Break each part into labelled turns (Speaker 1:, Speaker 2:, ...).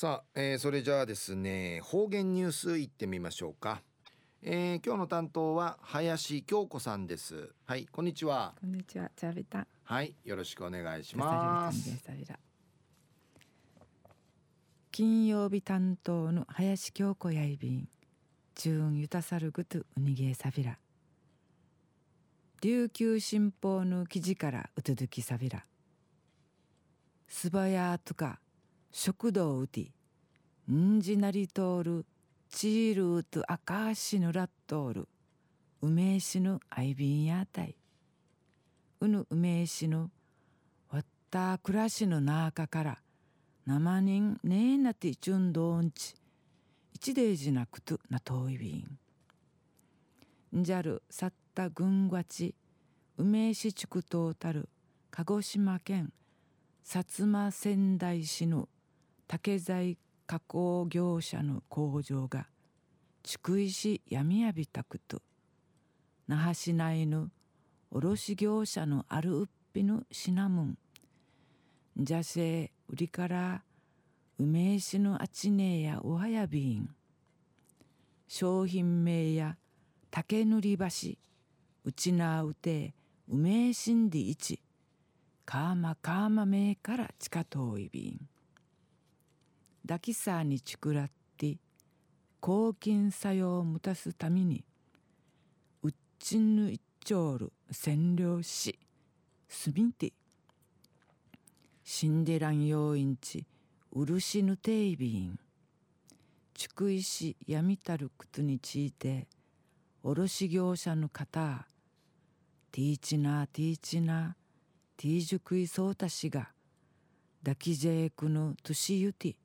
Speaker 1: さあ、えー、それじゃあですね方言ニュースいってみましょうか、えー、今日の担当は林京子さんです。はいこんにちは。
Speaker 2: こんにちはチャビタ。
Speaker 1: はいよろしくお願いします。
Speaker 2: 金曜日担当の林京子やいびん中運ゆたさるぐとうにげさびら琉球新報の記事からうとどきさびらすばやとか食堂うてんじなり通るチールーとあかしぬらっとる梅しぬあいびんやたいうぬ梅しぬわった暮らしの中かから生人ねえなてちゅんどんち一デージなくとなといびんんじゃるさった軍がち梅市地区とたる鹿児島県薩摩仙台市の竹材加工業者の工場が筑石闇やびたくと那覇市内の卸業者のあるうっぴのシナムン邪性売りから梅石のあちねえやおはやびん商品名や竹塗り橋うちなうて梅しんでいちかーまかーまめから近遠いびん抱きさにちくらって抗菌作用を満たすためにうっちぬ一丁る占領しすみてシンデラン要因ちうるしぬていびんちくいしやみたるくつにちいて卸業者の方ティーチナーティーチナーティージュクイソータシが抱きじえくぬとしゆて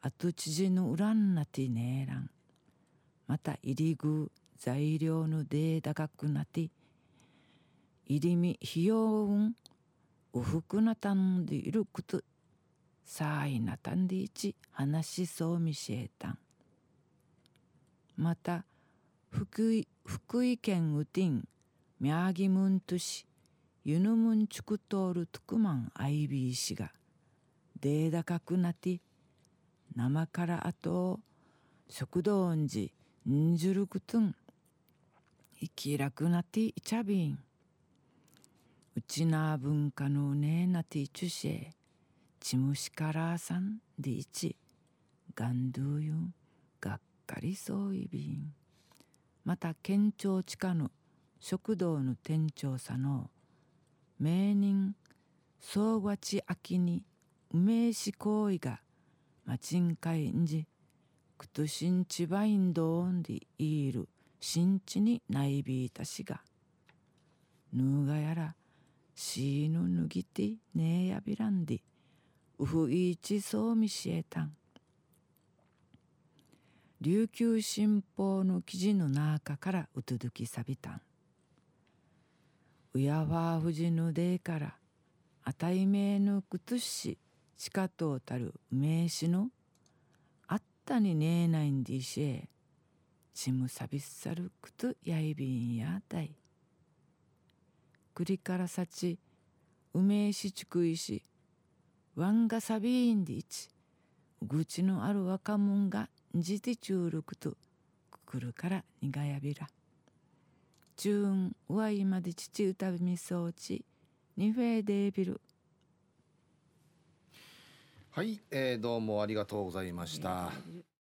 Speaker 2: あとちじのうらんなてねえらん。また入りぐ材料のデータがくなて入りみ費用うんうふくなたんでいることさあいなたんでいち話しそうみしえたん。また福井福井県うてん宮城ムントシユヌムンチュクトールトクマンアイビー氏がデーダカくなて生からあと食堂んじんじゅるくとん生きらくなっていちゃびんうちな文化のねえなていちゅしえちむしからさんでいち。がんどうゆんがっかりそういびん。また県庁地下の食堂の店長さの名人総和ち秋に梅し行為がマチンカインジクトシンチバインドーンディイール新地にないびいたしがヌーガやらシーヌヌギティネーヤビランディウフイーチソーミシエタン琉球新報の記事の中からうとどきさびたんうやわふじぬでからあたいめぬくつししかとうたる名詞のあったにねえないんでしえちむさびっさるくとやいびんやたい。くりからさちうめえしちくいしわんがさびんでいちぐちのある若者がじてちゅうるくとくくるからにがやびら。チューンワイまで父歌みそうちニフェーデービル
Speaker 1: はい、えー、どうもありがとうございました。